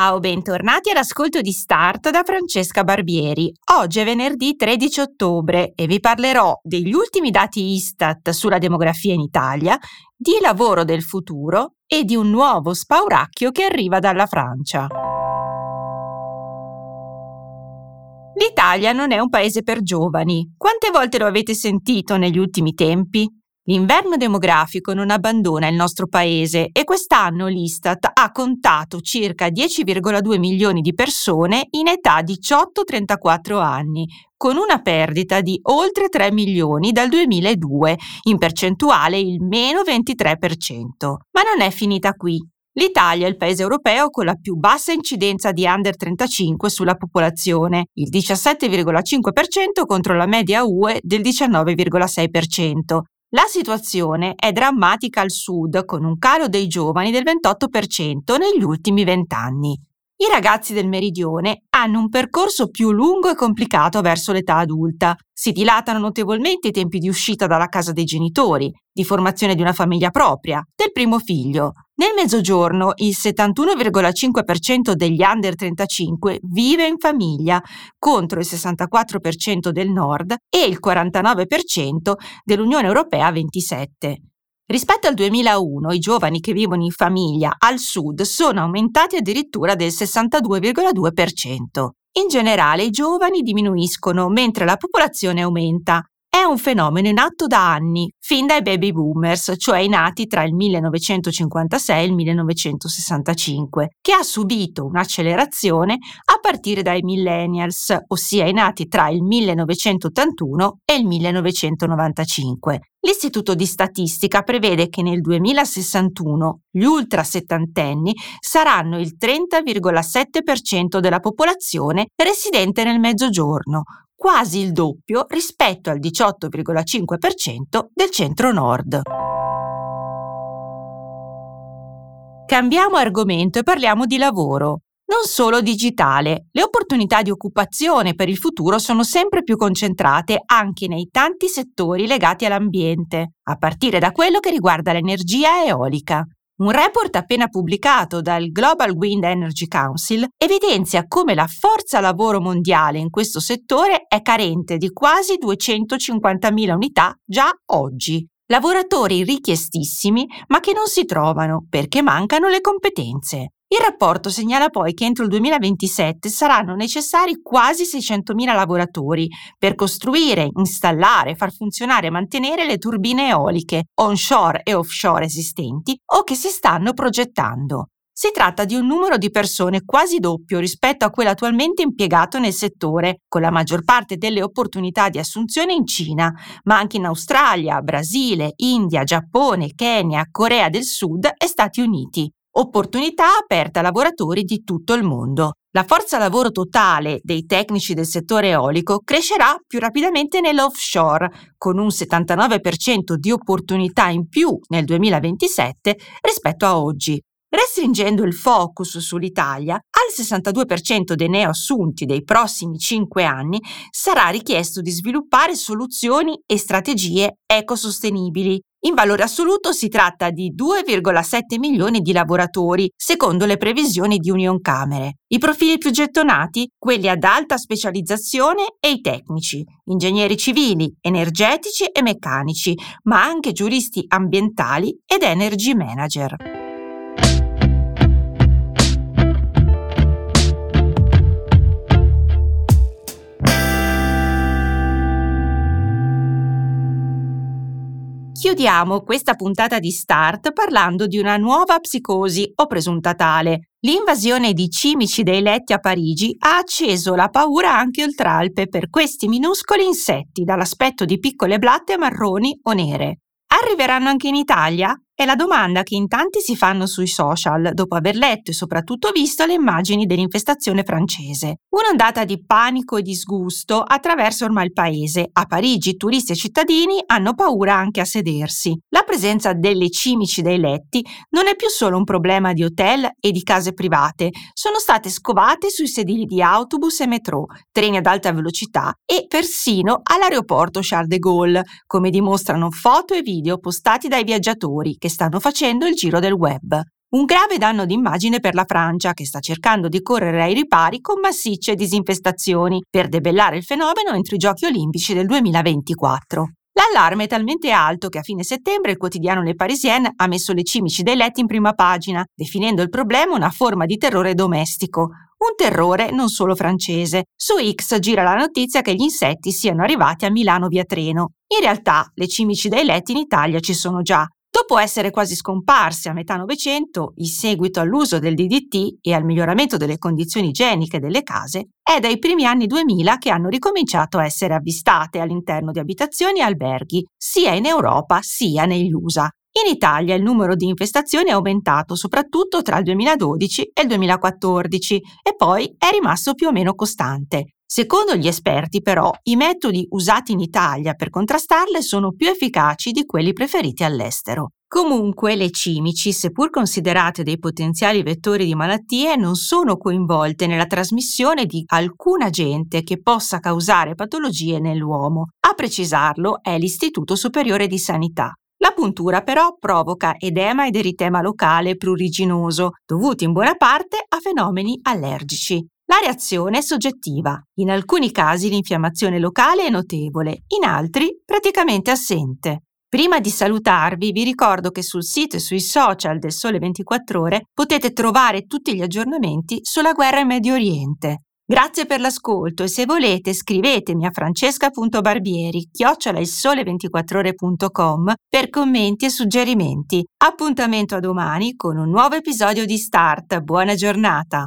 Ciao, bentornati all'ascolto di Start da Francesca Barbieri. Oggi è venerdì 13 ottobre e vi parlerò degli ultimi dati Istat sulla demografia in Italia, di lavoro del futuro e di un nuovo spauracchio che arriva dalla Francia. L'Italia non è un paese per giovani. Quante volte lo avete sentito negli ultimi tempi? L'inverno demografico non abbandona il nostro paese e quest'anno l'Istat ha contato circa 10,2 milioni di persone in età 18-34 anni, con una perdita di oltre 3 milioni dal 2002, in percentuale il meno 23%. Ma non è finita qui. L'Italia è il paese europeo con la più bassa incidenza di under 35 sulla popolazione, il 17,5% contro la media UE del 19,6%. La situazione è drammatica al sud, con un calo dei giovani del 28% negli ultimi vent'anni. I ragazzi del meridione hanno un percorso più lungo e complicato verso l'età adulta. Si dilatano notevolmente i tempi di uscita dalla casa dei genitori, di formazione di una famiglia propria, del primo figlio. Nel mezzogiorno il 71,5% degli under 35 vive in famiglia, contro il 64% del nord e il 49% dell'Unione Europea 27%. Rispetto al 2001, i giovani che vivono in famiglia al sud sono aumentati addirittura del 62,2%. In generale i giovani diminuiscono mentre la popolazione aumenta è un fenomeno in atto da anni, fin dai baby boomers, cioè i nati tra il 1956 e il 1965, che ha subito un'accelerazione a partire dai millennials, ossia i nati tra il 1981 e il 1995. L'Istituto di Statistica prevede che nel 2061 gli ultra settantenni saranno il 30,7% della popolazione residente nel Mezzogiorno, quasi il doppio rispetto al 18,5% del centro-nord. Cambiamo argomento e parliamo di lavoro. Non solo digitale, le opportunità di occupazione per il futuro sono sempre più concentrate anche nei tanti settori legati all'ambiente, a partire da quello che riguarda l'energia eolica. Un report appena pubblicato dal Global Wind Energy Council evidenzia come la forza lavoro mondiale in questo settore è carente di quasi 250.000 unità già oggi. Lavoratori richiestissimi ma che non si trovano perché mancano le competenze. Il rapporto segnala poi che entro il 2027 saranno necessari quasi 600.000 lavoratori per costruire, installare, far funzionare e mantenere le turbine eoliche onshore e offshore esistenti o che si stanno progettando. Si tratta di un numero di persone quasi doppio rispetto a quello attualmente impiegato nel settore, con la maggior parte delle opportunità di assunzione in Cina, ma anche in Australia, Brasile, India, Giappone, Kenya, Corea del Sud e Stati Uniti opportunità aperte a lavoratori di tutto il mondo. La forza lavoro totale dei tecnici del settore eolico crescerà più rapidamente nell'offshore, con un 79% di opportunità in più nel 2027 rispetto a oggi. Restringendo il focus sull'Italia, al 62% dei neoassunti dei prossimi 5 anni sarà richiesto di sviluppare soluzioni e strategie ecosostenibili. In valore assoluto si tratta di 2,7 milioni di lavoratori, secondo le previsioni di Union Camere. I profili più gettonati, quelli ad alta specializzazione e i tecnici, ingegneri civili, energetici e meccanici, ma anche giuristi ambientali ed energy manager. Chiudiamo questa puntata di Start parlando di una nuova psicosi o presunta tale. L'invasione di cimici dei letti a Parigi ha acceso la paura anche oltralpe per questi minuscoli insetti dall'aspetto di piccole blatte marroni o nere. Arriveranno anche in Italia? È la domanda che in tanti si fanno sui social dopo aver letto e soprattutto visto le immagini dell'infestazione francese. Un'ondata di panico e disgusto attraversa ormai il paese. A Parigi turisti e cittadini hanno paura anche a sedersi. La presenza delle cimici dei letti non è più solo un problema di hotel e di case private, sono state scovate sui sedili di autobus e metro, treni ad alta velocità e persino all'aeroporto Charles de Gaulle, come dimostrano foto e video postati dai viaggiatori che stanno facendo il giro del web. Un grave danno d'immagine per la Francia, che sta cercando di correre ai ripari con massicce disinfestazioni per debellare il fenomeno entro i Giochi olimpici del 2024. L'allarme è talmente alto che a fine settembre il quotidiano Le Parisien ha messo le cimici dei letti in prima pagina, definendo il problema una forma di terrore domestico. Un terrore non solo francese. Su X gira la notizia che gli insetti siano arrivati a Milano via treno. In realtà le cimici dei letti in Italia ci sono già. Dopo essere quasi scomparse a metà Novecento, in seguito all'uso del DDT e al miglioramento delle condizioni igieniche delle case, è dai primi anni 2000 che hanno ricominciato a essere avvistate all'interno di abitazioni e alberghi, sia in Europa sia negli USA. In Italia il numero di infestazioni è aumentato soprattutto tra il 2012 e il 2014 e poi è rimasto più o meno costante. Secondo gli esperti, però, i metodi usati in Italia per contrastarle sono più efficaci di quelli preferiti all'estero. Comunque, le cimici, seppur considerate dei potenziali vettori di malattie, non sono coinvolte nella trasmissione di alcun agente che possa causare patologie nell'uomo. A precisarlo è l'Istituto Superiore di Sanità. La puntura però provoca edema ed eritema locale pruriginoso, dovuti in buona parte a fenomeni allergici. La reazione è soggettiva. In alcuni casi l'infiammazione locale è notevole, in altri praticamente assente. Prima di salutarvi vi ricordo che sul sito e sui social del Sole 24 ore potete trovare tutti gli aggiornamenti sulla guerra in Medio Oriente. Grazie per l'ascolto e se volete scrivetemi a francesca.barbieri chiocciolailsole24ore.com per commenti e suggerimenti. Appuntamento a domani con un nuovo episodio di Start. Buona giornata!